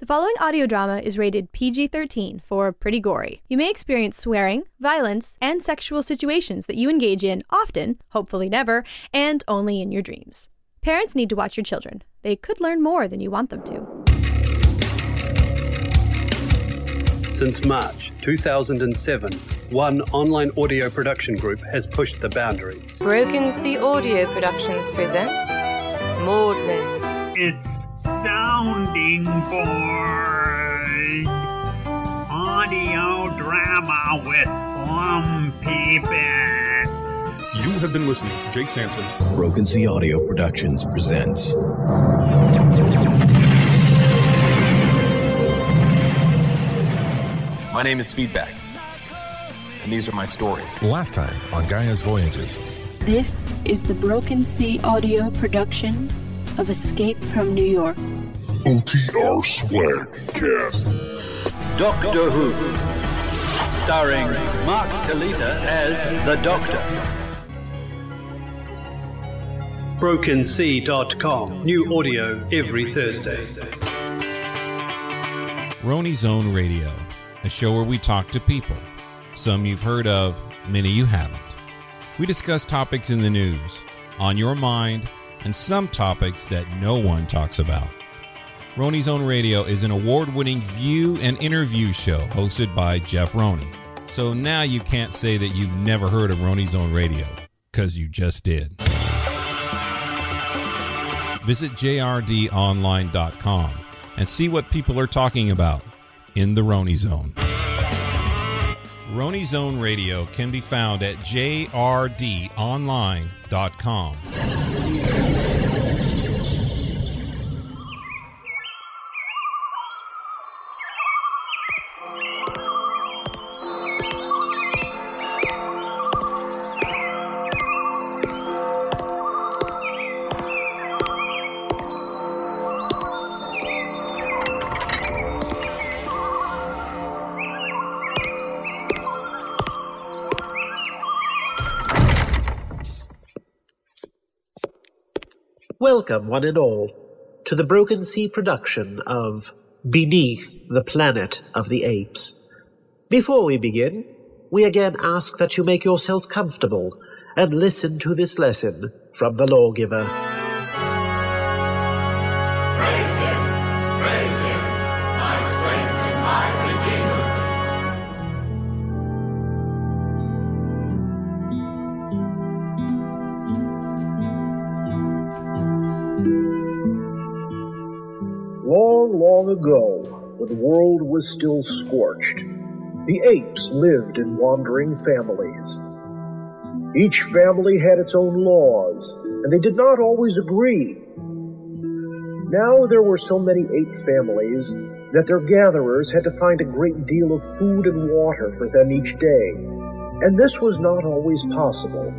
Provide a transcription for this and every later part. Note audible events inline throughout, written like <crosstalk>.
The following audio drama is rated PG 13 for pretty gory. You may experience swearing, violence, and sexual situations that you engage in often, hopefully never, and only in your dreams. Parents need to watch your children. They could learn more than you want them to. Since March 2007, one online audio production group has pushed the boundaries. Broken Sea Audio Productions presents Maudlin. It's Sounding Board. Audio drama with Lumpy Bits. You have been listening to Jake Sanson. Broken Sea Audio Productions presents. My name is Feedback, and these are my stories. Last time on Gaia's Voyages. This is the Broken Sea audio production of Escape from New York. OTR Swag Cast. Doctor Who. Starring Mark Kalita as the Doctor. BrokenSea.com. New audio every Thursday. Roni's Own Radio, a show where we talk to people. Some you've heard of, many you haven't. We discuss topics in the news, on your mind, and some topics that no one talks about. Roni's Own Radio is an award winning view and interview show hosted by Jeff Roney. So now you can't say that you've never heard of Roni's Own Radio, because you just did. Visit jrdonline.com and see what people are talking about in the Roni Zone. Roni Zone Radio can be found at jrdonline.com. one and all, to the Broken Sea production of Beneath the Planet of the Apes. Before we begin, we again ask that you make yourself comfortable and listen to this lesson from the lawgiver. Long, ago, when the world was still scorched, the apes lived in wandering families. Each family had its own laws, and they did not always agree. Now there were so many ape families that their gatherers had to find a great deal of food and water for them each day, and this was not always possible.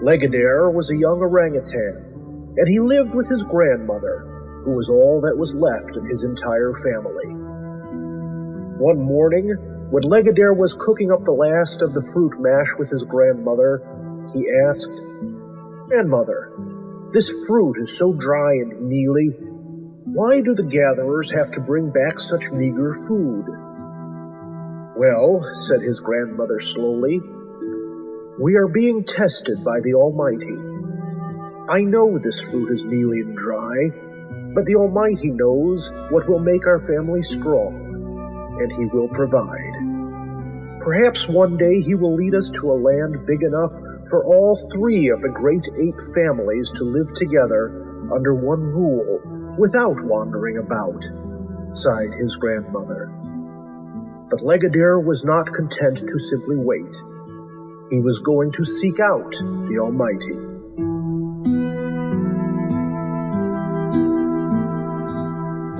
Legadare was a young orangutan, and he lived with his grandmother, who was all that was left of his entire family. One morning, when Legadare was cooking up the last of the fruit mash with his grandmother, he asked, Grandmother, this fruit is so dry and mealy. Why do the gatherers have to bring back such meager food? Well, said his grandmother slowly, we are being tested by the Almighty. I know this fruit is mealy and dry, but the Almighty knows what will make our family strong, and He will provide. Perhaps one day He will lead us to a land big enough for all three of the great ape families to live together under one rule without wandering about, sighed his grandmother. But Legadir was not content to simply wait. He was going to seek out the Almighty.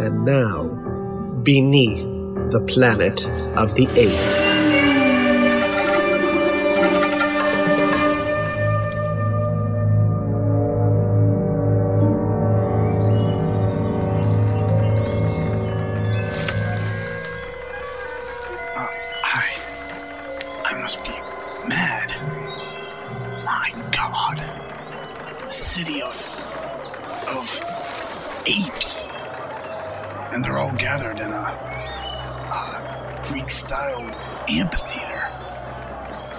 And now, beneath the planet of the apes. They're all gathered in a, a Greek style amphitheater.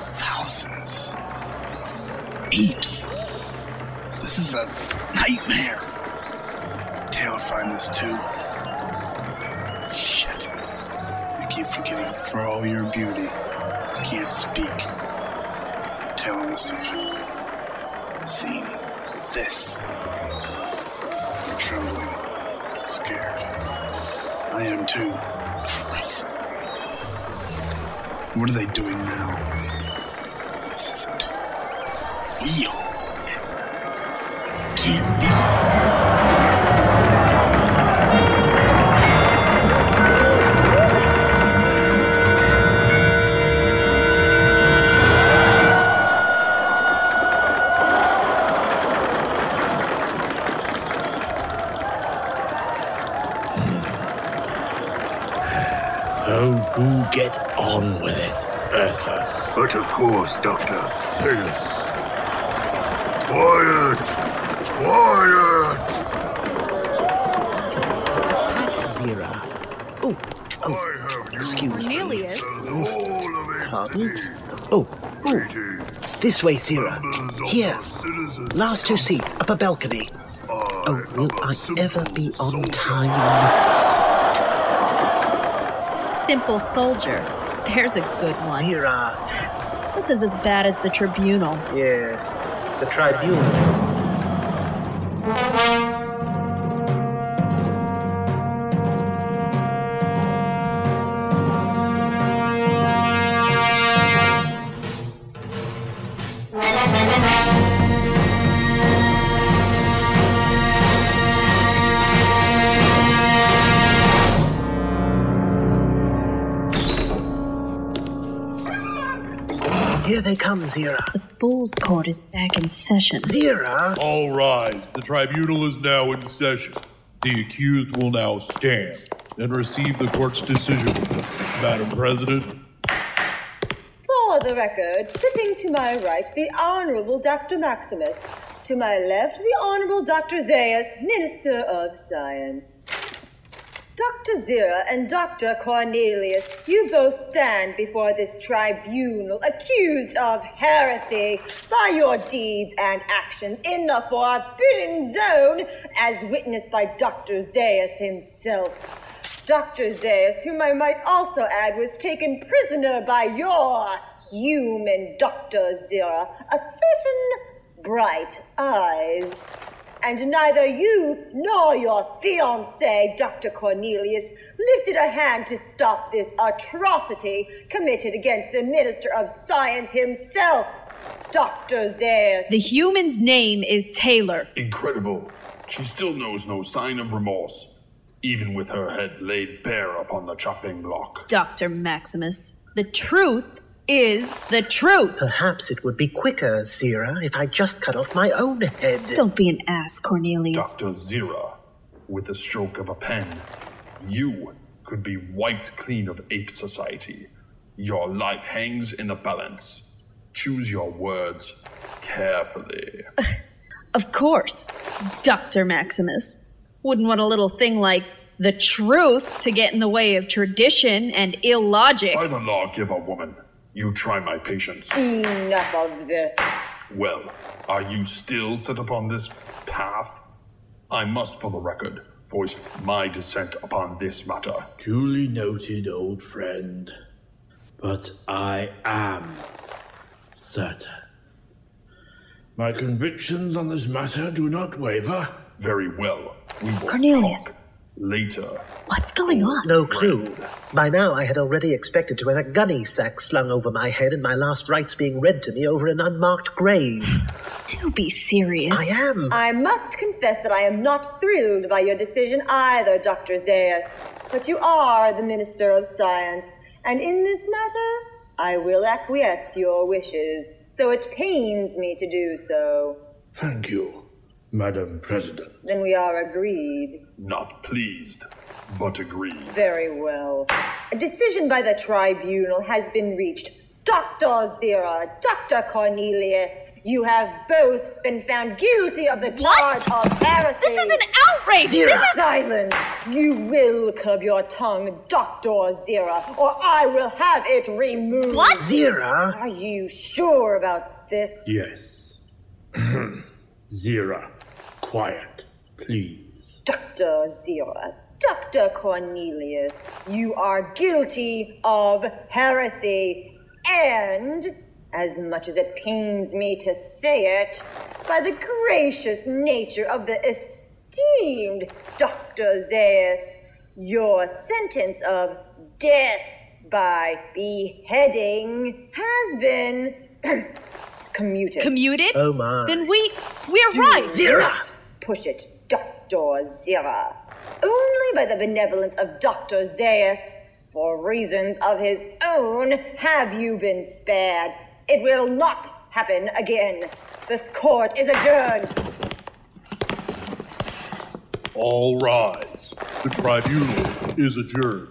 Thousands of apes. This is a nightmare. Taylor find this too. Shit. I keep forgetting for all your beauty. I can't speak. Taylor must have seen this. Trembling, scared. I am too. Christ. What are they doing now? This isn't real. It can't be. Get on with it, Ursus. But of course, Doctor. Yes. Quiet! Quiet! Zira. Oh, oh, excuse me. Cornelius? Pardon? Oh, oh. This way, Zira. Here. Last two seats, up a balcony. Oh, will I ever be on time? Simple soldier. There's a good one. Zira. This is as bad as the tribunal. Yes, the tribunal. Zira. The Fool's Court is back in session. Zira? All rise. The tribunal is now in session. The accused will now stand and receive the court's decision. Madam President, For the record, sitting to my right, the Honorable Dr. Maximus. To my left, the Honorable Dr. Zaius, Minister of Science. Dr. Zira and Dr. Cornelius, you both stand before this tribunal accused of heresy by your deeds and actions in the Forbidden Zone, as witnessed by Dr. Zaius himself. Dr. Zaius, whom I might also add was taken prisoner by your human Dr. Zira, a certain bright eyes. And neither you nor your fiancé, Dr. Cornelius, lifted a hand to stop this atrocity committed against the Minister of Science himself, Dr. Zaius. The human's name is Taylor. Incredible. She still knows no sign of remorse, even with her head laid bare upon the chopping block. Dr. Maximus. The truth is the truth. Perhaps it would be quicker, Zira, if I just cut off my own head. Don't be an ass, Cornelius. Dr. Zira, with a stroke of a pen, you could be wiped clean of ape society. Your life hangs in the balance. Choose your words carefully. <laughs> Of course, Dr. Maximus. Wouldn't want a little thing like the truth to get in the way of tradition and illogic. By the lawgiver, woman, you try my patience. Enough of this. Well, are you still set upon this path? I must, for the record, voice my dissent upon this matter. Duly noted, old friend. But I am certain. My convictions on this matter do not waver. Very well. We will Cornelius. talk later. What's going on? No clue. By now, I had already expected to have a gunny sack slung over my head and my last rites being read to me over an unmarked grave. Do be serious. I am. I must confess that I am not thrilled by your decision either, Dr. Zaius. But you are the Minister of Science, and in this matter, I will acquiesce to your wishes, though it pains me to do so. Thank you, Madam President. Then we are agreed. Not pleased, but agreed. Very well. A decision by the tribunal has been reached. Dr. Zira, Dr. Cornelius, You have both been found guilty of the charge of heresy. This is an outrage! Zira, This is- silence! You will curb your tongue, Dr. Zira, or I will have it removed. What? Zira? Are you sure about this? Yes. <clears throat> Zira, quiet, please. Dr. Zira, Dr. Cornelius, you are guilty of heresy and, as much as it pains me to say it, by the gracious nature of the esteemed Dr. Zaius, your sentence of death by beheading has been <clears throat> commuted. Commuted? Oh my. Then we we're Do right. not push it, Dr. Zira. Only by the benevolence of Dr. Zaius, for reasons of his own, have you been spared. It will not happen again. This court is adjourned. All rise. The tribunal is adjourned.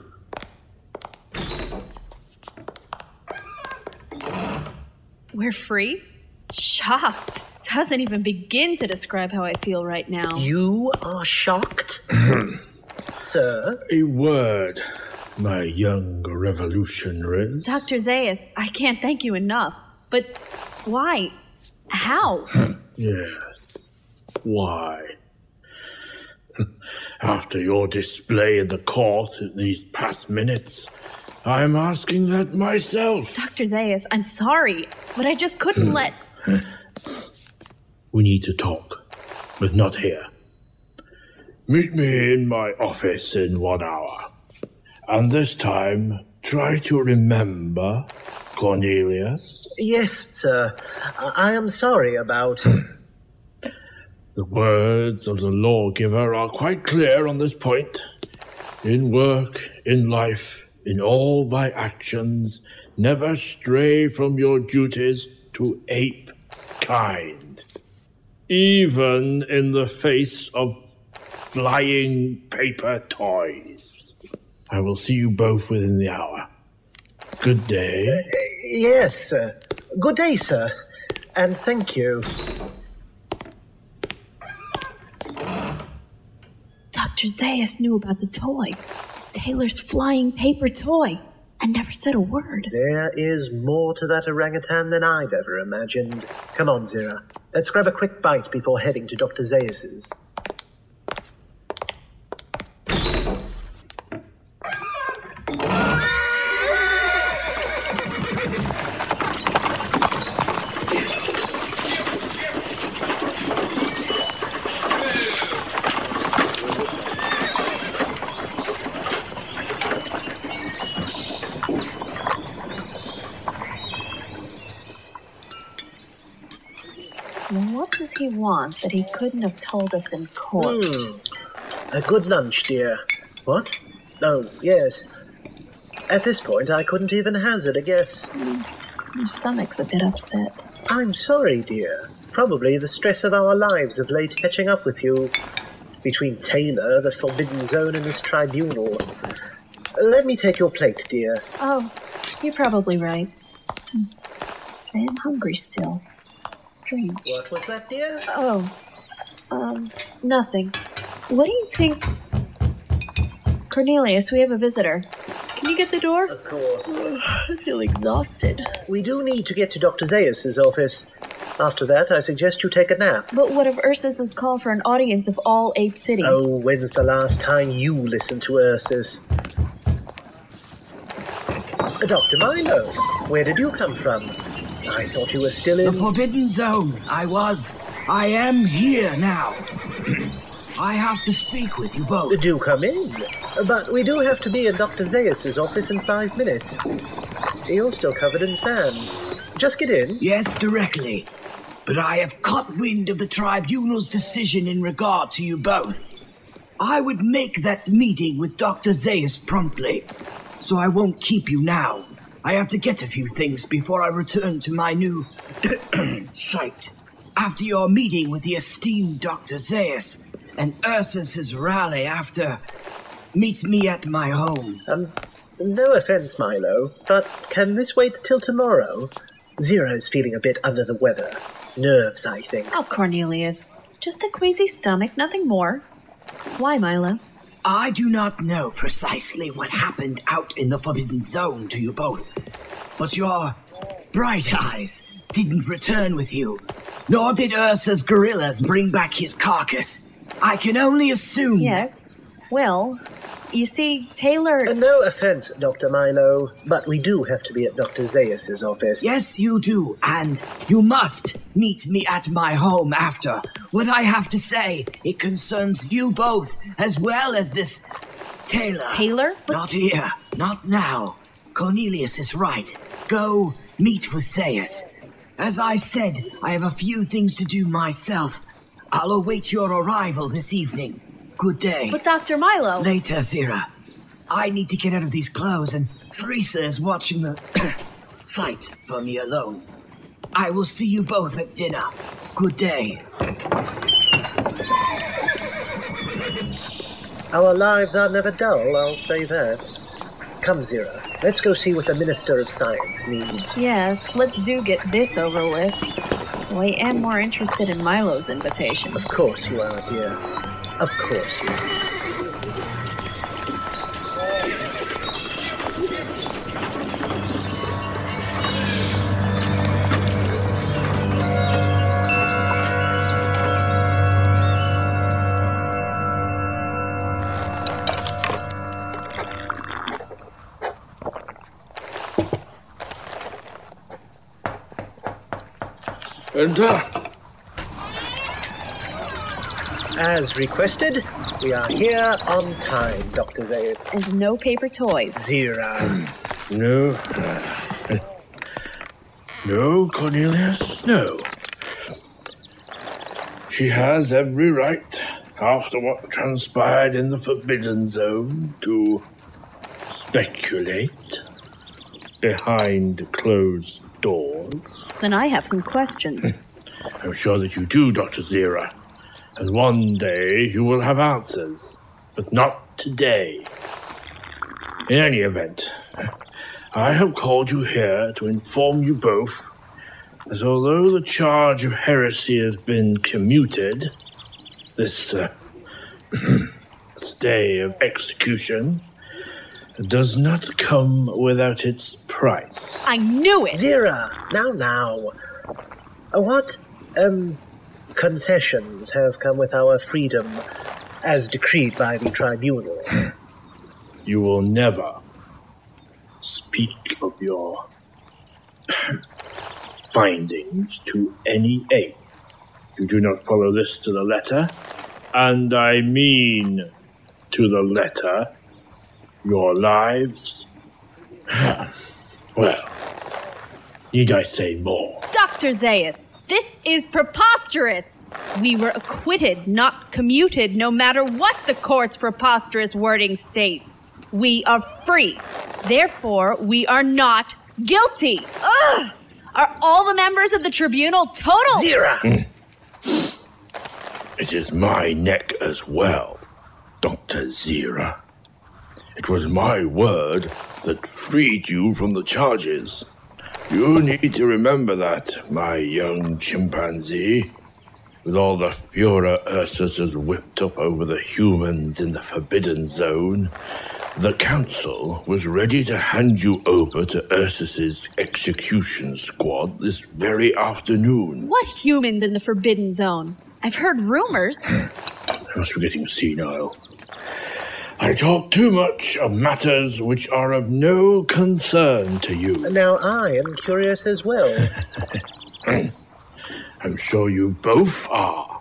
We're free? Shocked. Doesn't even begin to describe how I feel right now. You are shocked? <clears throat> Sir? A word, my young revolutionaries. Dr. Zaius, I can't thank you enough. But why? How? <laughs> Yes. Why? <laughs> After your display in the court in these past minutes, I'm asking that myself. Dr. Zaius, I'm sorry, but I just couldn't <clears throat> let. We need to talk, but not here. Meet me in my office in one hour. And this time, try to remember Cornelius. Yes, sir. I, I am sorry about. <clears throat> The words of the lawgiver are quite clear on this point. In work, in life, in all thy actions, never stray from your duties to ape kind. Even in the face of flying paper toys. I will see you both within the hour. Good day. Uh, yes, sir. Good day, sir. And thank you. Dr. Zaius knew about the toy. Taylor's flying paper toy. And never said a word. There is more to that orangutan than I've ever imagined. Come on, Zira. Let's grab a quick bite before heading to Dr. Zaius's. What want that he couldn't have told us in court? Hmm. A good lunch, dear. What? Oh, yes. At this point, I couldn't even hazard a guess. My stomach's a bit upset. I'm sorry, dear. Probably the stress of our lives of late catching up with you. Between Taylor, the Forbidden Zone, and this tribunal. Let me take your plate, dear. Oh, you're probably right. Hmm. I am hungry still. Strange. What was that, dear? Oh, um, nothing. What do you think? Cornelius, we have a visitor. Can you get the door? Of course. <sighs> I feel exhausted. We do need to get to Dr. Zaius's office. After that, I suggest you take a nap. But what of Ursus's call for an audience of all Ape City? Oh, when's the last time you listened to Ursus? Dr. Milo, where did you come from? I thought you were still in. The Forbidden Zone. I was. I am here now. I have to speak with you both. Do come in. But we do have to be in Dr. Zaius's office in five minutes. You're still covered in sand. Just get in. Yes, directly. But I have caught wind of the tribunal's decision in regard to you both. I would make that meeting with Dr. Zaius promptly, so I won't keep you now. I have to get a few things before I return to my new <clears throat> site. After your meeting with the esteemed Dr. Zaius and Ursus's rally after, meet me at my home. Um, no offense, Milo, but can this wait till tomorrow? Zira is feeling a bit under the weather. Nerves, I think. Oh, Cornelius. Just a queasy stomach, nothing more. Why, Milo? I do not know precisely what happened out in the Forbidden Zone to you both, but your bright eyes didn't return with you, nor did Ursa's gorillas bring back his carcass. I can only assume. Yes. Well, you see, Taylor. Uh, no offense, Dr. Milo, but we do have to be at Dr. Zaius's office. Yes, you do, and you must meet me at my home after. What I have to say, it concerns you both, as well as this Taylor. Taylor? Not here, not now. Cornelius is right. Go meet with Zaius. As I said, I have a few things to do myself. I'll await your arrival this evening. Good day. But Dr. Milo. Later, Zira. I need to get out of these clothes, and Theresa is watching the <coughs> site for me alone. I will see you both at dinner. Good day. Our lives are never dull, I'll say that. Come, Zira, let's go see what the Minister of Science needs. Yes, let's do get this over with. Well, I am more interested in Milo's invitation. Of course you are, dear. Of course you. Enter. As requested, we are here on time, Dr. Zaius. And no paper toys. Zira. Hmm. No. Uh, no, Cornelius, no. She has every right, after what transpired in the Forbidden Zone, to speculate behind closed doors. Then I have some questions. Hmm. I'm sure that you do, Dr. Zira. And one day you will have answers, but not today. In any event, I have called you here to inform you both that although the charge of heresy has been commuted, this uh, <clears throat> stay of execution does not come without its price. I knew it! Zira, now, now. What, um, concessions have come with our freedom as decreed by the tribunal? You will never speak of your <clears throat> findings to any ape. You do not follow this to the letter, and I mean to the letter, your lives. <clears throat> well, need I say more? Dr. Zaius, this is preposterous! We were acquitted, not commuted, no matter what the court's preposterous wording states. We are free. Therefore, we are not guilty. Ugh! Are all the members of the tribunal total? Zira! Mm. It is my neck as well, Dr. Zira. It was my word that freed you from the charges. You need to remember that, my young chimpanzee. With all the furor Ursus has whipped up over the humans in the Forbidden Zone, the Council was ready to hand you over to Ursus's execution squad this very afternoon. What humans in the Forbidden Zone? I've heard rumors. Hmm. I must be getting senile. I talk too much of matters which are of no concern to you. Now I am curious as well. <clears throat> I'm sure you both are.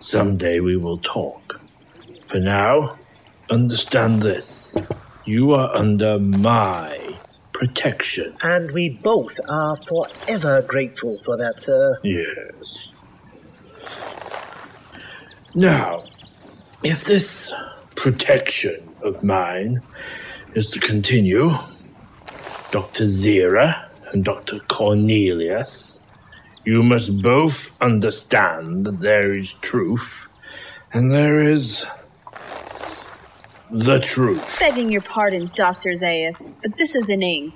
Someday we will talk. For now, understand this. You are under my protection. And we both are forever grateful for that, sir. Yes. Now, if this protection of mine is to continue, Dr. Zira and Dr. Cornelius, you must both understand that there is truth and there is the truth. Begging your pardon, Dr. Zaius, but this is inane.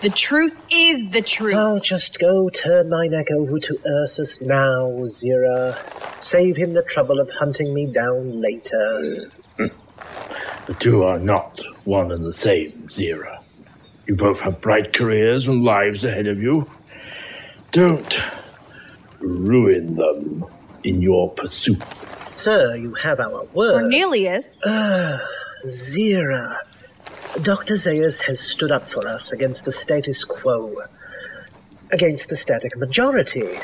The truth is the truth. I'll just go turn my neck over to Ursus now, Zira. Save him the trouble of hunting me down later. The two are not one and the same, Zira. You both have bright careers and lives ahead of you. Don't ruin them in your pursuits. Sir, you have our word. Cornelius. Ah, Zira. Dr. Zaius has stood up for us against the status quo, against the static majority.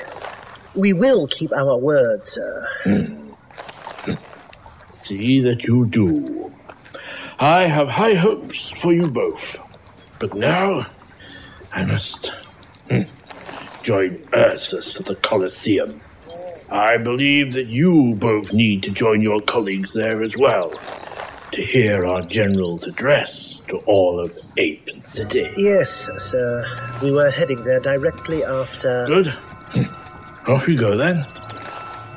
We will keep our word, sir. See that you do. I have high hopes for you both. But now I must hmm, join Ursus at the Colosseum. I believe that you both need to join your colleagues there as well to hear our general's address to all of Ape City. Yes, sir. We were heading there directly after. Good. Hmm. Off you go then.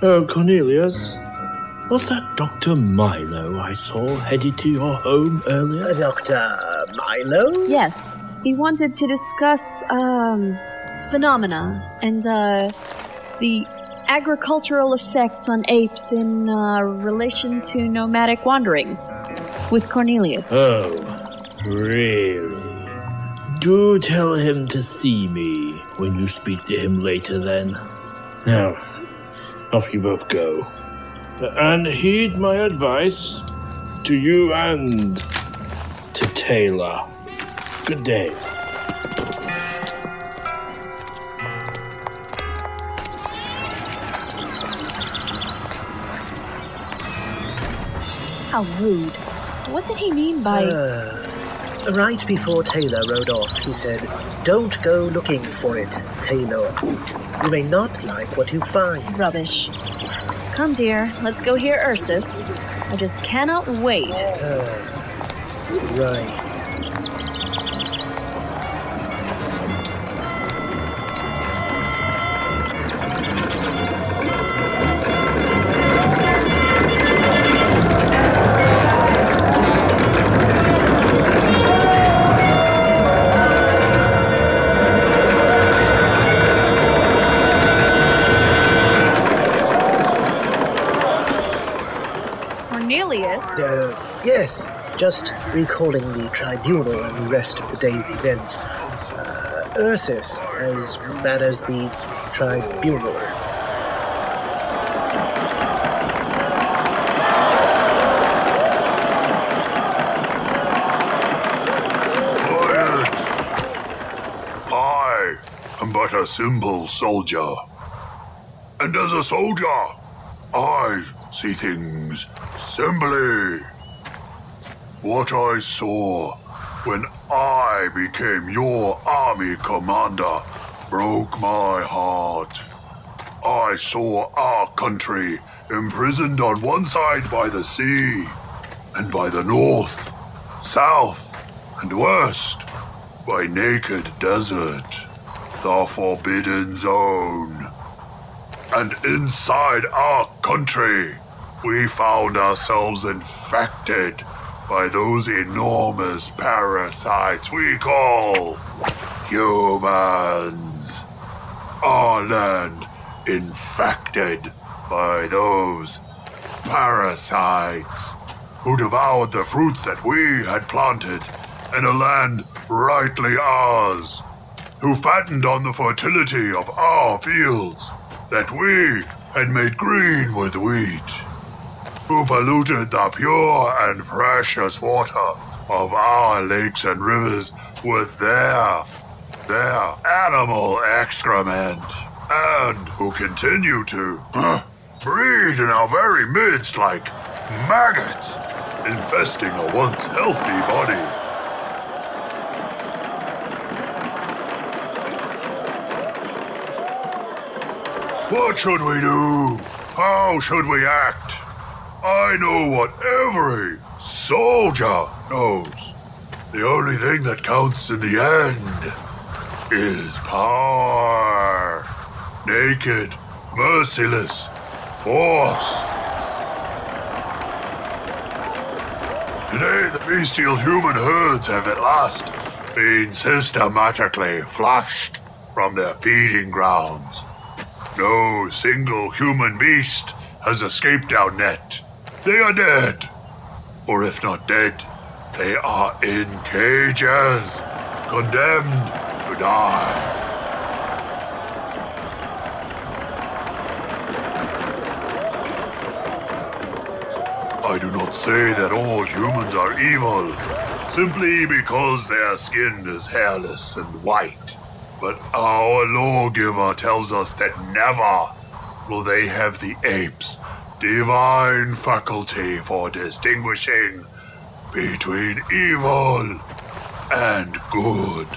Oh, Cornelius, was that Dr. Milo I saw headed to your home earlier? Dr. Milo? Yes. He wanted to discuss, um, phenomena and, uh, the agricultural effects on apes in, uh, relation to nomadic wanderings with Cornelius. Oh, really? Do tell him to see me when you speak to him later then. Now, off you both go. And heed my advice to you and to Taylor. Good day. How rude. What did he mean by. Uh, right before Taylor rode off, he said, Don't go looking for it, Taylor. You may not like what you find. Rubbish. Come, dear, let's go hear Ursus. I just cannot wait. Uh, right. Just recalling the tribunal and the rest of the day's events. Uh, Ursus, as bad as the tribunal. I am but a simple soldier. And as a soldier, I see things simply. What I saw when I became your army commander broke my heart. I saw our country imprisoned on one side by the sea, and by the north, south, and west by naked desert, the forbidden zone. And inside our country, we found ourselves infected by those enormous parasites we call humans. Our land infected by those parasites who devoured the fruits that we had planted in a land rightly ours, who fattened on the fertility of our fields that we had made green with wheat, who polluted the pure and precious water of our lakes and rivers with their, their animal excrement, and who continue to huh, breed in our very midst like maggots, infesting a once healthy body. What should we do? How should we act? I know what every soldier knows. The only thing that counts in the end is power. Naked, merciless force. Today, the bestial human herds have at last been systematically flushed from their feeding grounds. No single human beast has escaped our net. They are dead. Or if not dead, they are in cages, condemned to die. I do not say that all humans are evil, simply because their skin is hairless and white. But our lawgiver tells us that never will they have the apes' divine faculty for distinguishing between evil and good.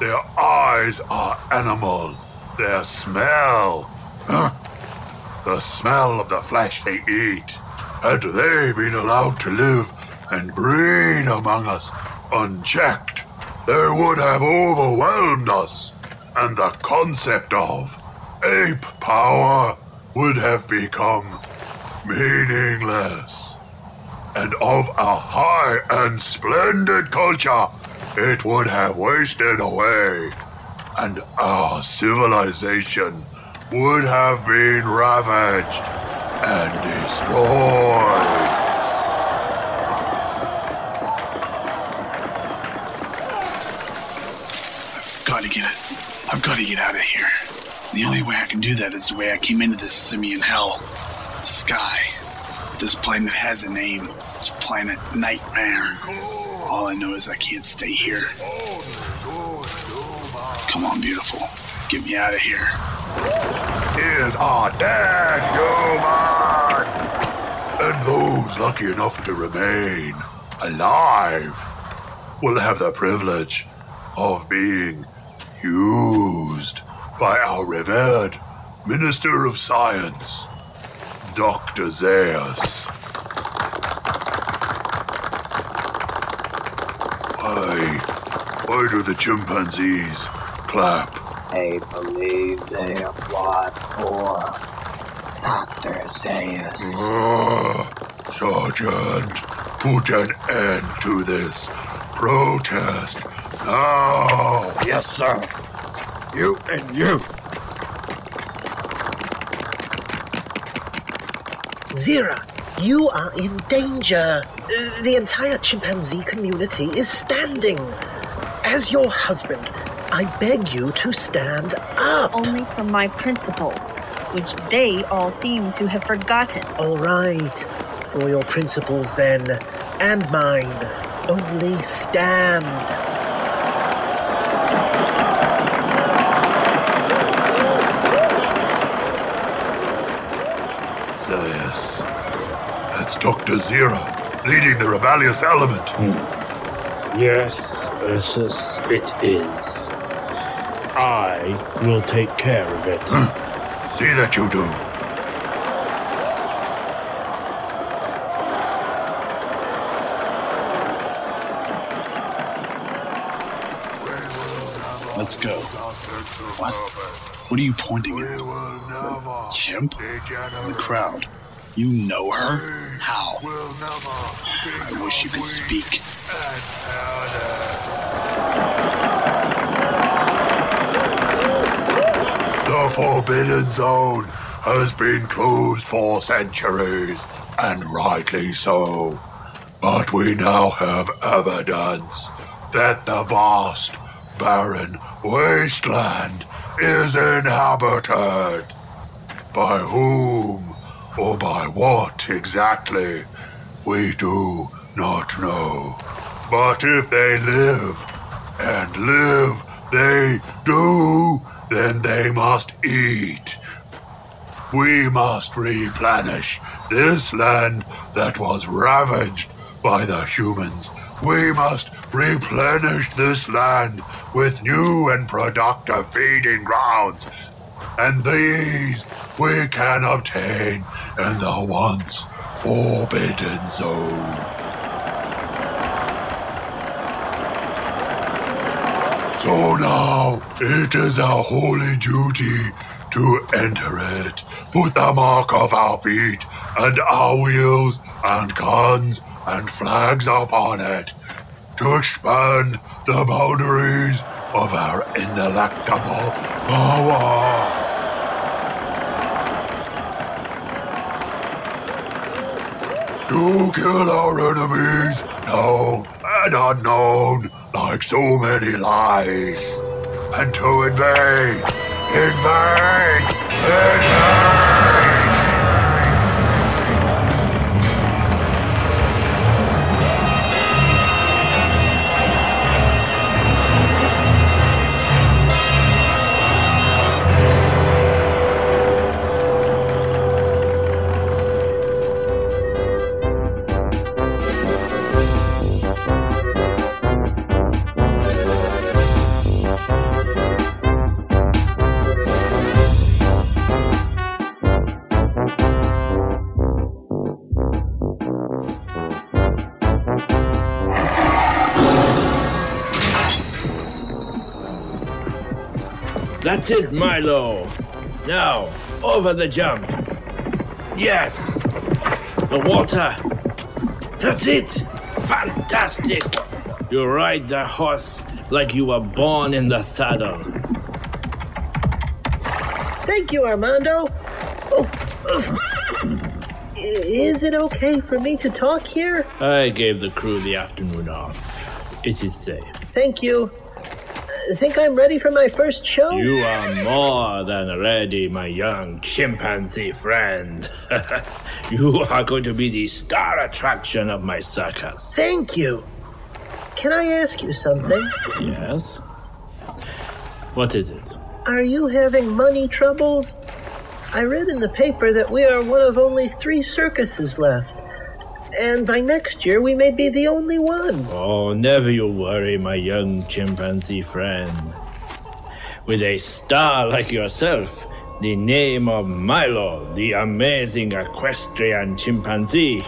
Their eyes are animal, their smell, huh? the smell of the flesh they eat. Had they been allowed to live and breed among us unchecked, they would have overwhelmed us, and the concept of ape power would have become meaningless. And of a high and splendid culture, it would have wasted away, and our civilization would have been ravaged and destroyed. Got to get it. I've got to get out of here. The only way I can do that is the way I came into this simian hell. Sky. This planet has a name. It's planet Nightmare. All I know is I can't stay here. Come on, beautiful. Get me out of here. Is our dead human! And those lucky enough to remain alive will have the privilege of being used by our revered Minister of Science, Dr. Zaius. Why, why do the chimpanzees clap? They believe they applaud for Dr. Zaius. Ah, Sergeant, put an end to this protest now. Yes, sir. You and you. Zira, you are in danger. The entire chimpanzee community is standing. As your husband, I beg you to stand up. Only for my principles, which they all seem to have forgotten. All right. For your principles, then, and mine, only stand. Zaius. That's Dr. Zira, leading the rebellious element. Hmm. Yes, Ursus, it is. I will take care of it. Hmm. See that you do. Let's go. What? What are you pointing at? The chimp? The crowd. You know her? I wish you could speak. The Forbidden Zone has been closed for centuries, and rightly so. But we now have evidence that the vast, barren wasteland is inhabited. By whom or by what exactly, we do not know. But if they live, and live they do, then they must eat. We must replenish this land that was ravaged by the humans. We must replenish this land with new and productive feeding grounds. And these we can obtain in the once forbidden zone. So now it is our holy duty to enter it, put the mark of our feet and our wheels and guns and flags upon it, to expand the boundaries of our ineluctable power. To kill our enemies, known and unknown, like so many lies. And to invade, invade, invade! That's it, Milo. Now, over the jump. Yes! The water. That's it! Fantastic! You ride the horse like you were born in the saddle. Thank you, Armando. Oh, ugh. Is it okay for me to talk here? I gave the crew the afternoon off. It is safe. Thank you. Think I'm ready for my first show? You are more than ready, my young chimpanzee friend. <laughs> you are going to be the star attraction of my circus. Thank you. Can I ask you something? Yes? What is it? Are you having money troubles? I read in the paper that we are one of only three circuses left. And by next year, we may be the only one. Oh, never you worry, my young chimpanzee friend. With a star like yourself, the name of Milo, the amazing equestrian chimpanzee,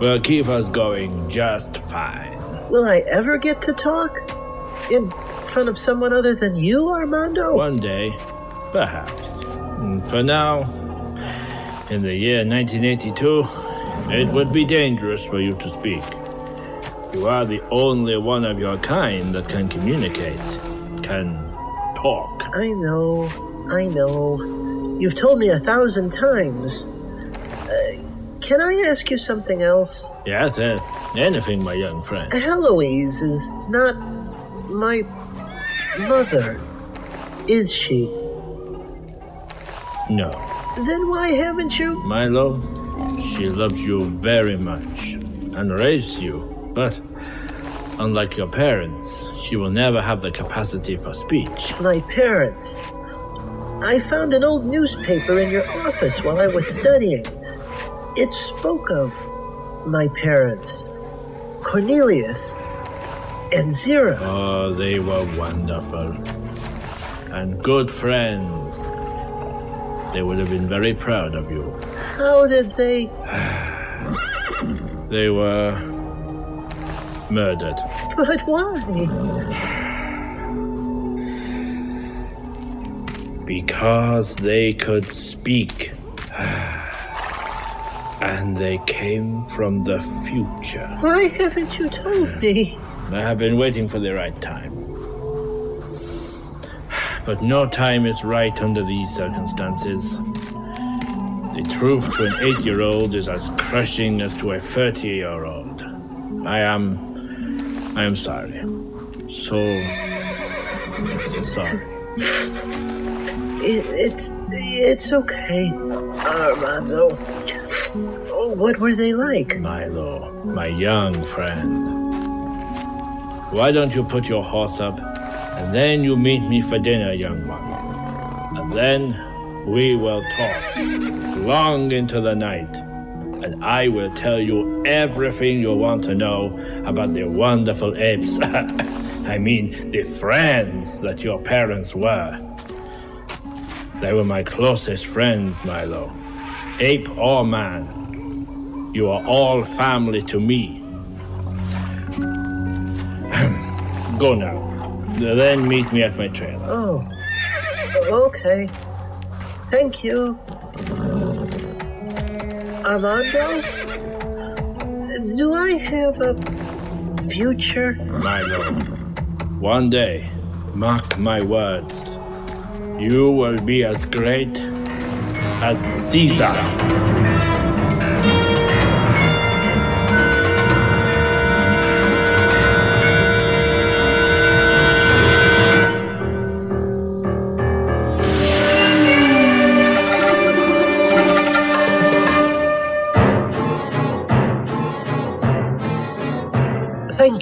will keep us going just fine. Will I ever get to talk? In front of someone other than you, Armando? One day, perhaps. Mm, For now, in the year 1982, it would be dangerous for you to speak. You are the only one of your kind that can communicate, can talk. I know, I know. You've told me a thousand times. Uh, can I ask you something else? Yes, eh, anything, my young friend. Eloise is not my mother, is she? No. Then why haven't you? Milo, she loves you very much and raised you, but unlike your parents, she will never have the capacity for speech. My parents. I found an old newspaper in your office while I was studying. It spoke of my parents, Cornelius and Zira. Oh, they were wonderful. And good friends. They would have been very proud of you. How did they? <sighs> They were murdered. But why? Because they could speak. <sighs> And they came from the future. Why haven't you told hmm. me? I have been waiting for the right time. <sighs> But no time is right under these circumstances. The truth to an eight year old is as crushing as to a 30 year old. I am. I am sorry. So. So sorry. It, it's it's okay, Armando. Oh, what were they like? Milo, my young friend. Why don't you put your horse up and then you meet me for dinner, young one? And then we will talk long into the night. And I will tell you everything you want to know about the wonderful apes. <laughs> I mean, the friends that your parents were. They were my closest friends, Milo. Ape or man. You are all family to me. <clears throat> Go now. Then meet me at my trailer. Oh, okay. Thank you. Armando? Do I have a future? Milo, one day, mark my words, you will be as great as Caesar.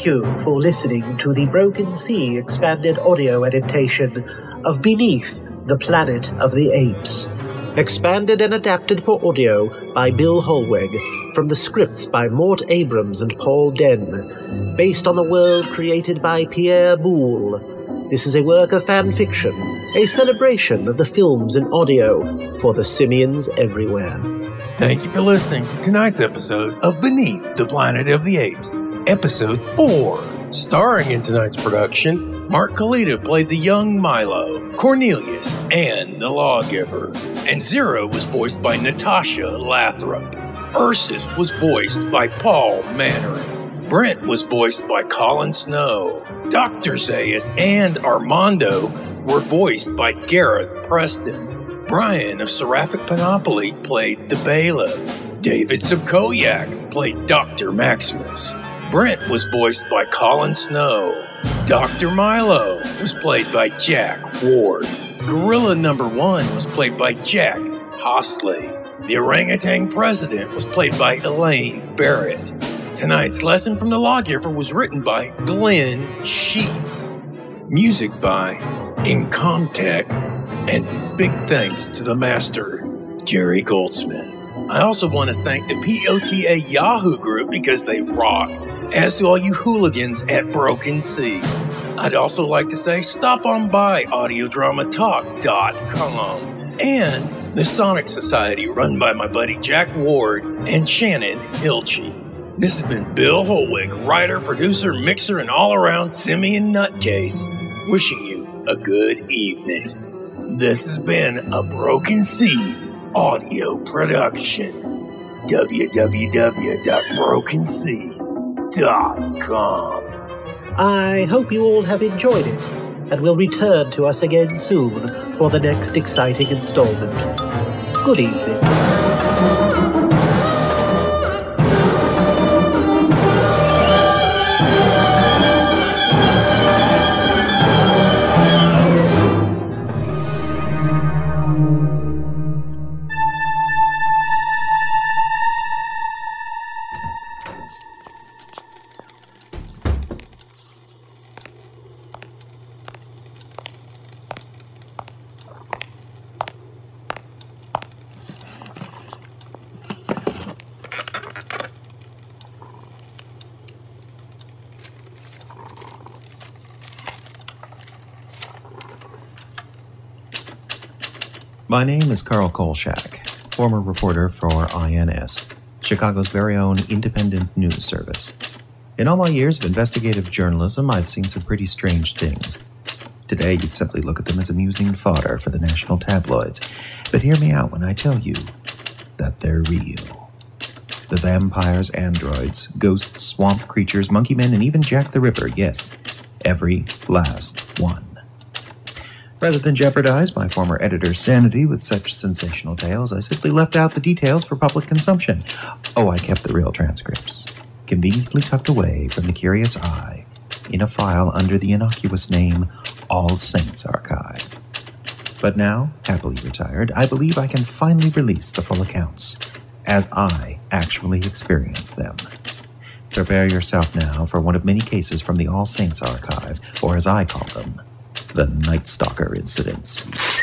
Thank you for listening to the Broken Sea expanded audio adaptation of Beneath the Planet of the Apes. Expanded and adapted for audio by Bill Holweg from the scripts by Mort Abrams and Paul Dehn, based on the world created by Pierre Boulle. This is a work of fan fiction, a celebration of the films and audio for the simians everywhere. Thank you for listening to tonight's episode of Beneath the Planet of the Apes, episode 4. Starring in tonight's production, Mark Kalita played the young Milo, Cornelius, and the lawgiver, and Zira was voiced by Natasha Lathrop. Ursus was voiced by Paul Mannering. Brent was voiced by Colin Snow. Dr. Zaius and Armando were voiced by Gareth Preston. Brian of Seraphic Panoply played the bailiff. David Sokoyak played Dr. Maximus. Brent was voiced by Colin Snow. Dr. Milo was played by Jack Ward. Gorilla Number One was played by Jack Hosley. The orangutan president was played by Elaine Barrett. Tonight's lesson from the lawgiver was written by Glenn Sheets. Music by Incompetech. And big thanks to the master, Jerry Goldsmith. I also want to thank the POTA Yahoo group because they rock, as do all you hooligans at Broken Sea. I'd also like to say stop on by audiodramatalk.com and the Sonic Society run by my buddy Jack Ward and Shannon Hilchey. This has been Bill Holwig, writer, producer, mixer, and all around simian nutcase, wishing you a good evening. This has been a Broken Sea audio production. www.brokensea.com. I hope you all have enjoyed it and will return to us again soon for the next exciting installment. Good evening. My name is Carl Kolchak, former reporter for INS, Chicago's very own independent news service. In all my years of investigative journalism, I've seen some pretty strange things. Today, you'd simply look at them as amusing fodder for the national tabloids. But hear me out when I tell you that they're real. The vampires, androids, ghosts, swamp creatures, monkey men, and even Jack the Ripper yes, every last one. Rather than jeopardize my former editor's sanity with such sensational tales, I simply left out the details for public consumption. Oh, I kept the real transcripts, conveniently tucked away from the curious eye in a file under the innocuous name All Saints Archive. But now, happily retired, I believe I can finally release the full accounts, as I actually experienced them. Prepare yourself now for one of many cases from the All Saints Archive, or as I call them, the Night Stalker incidents.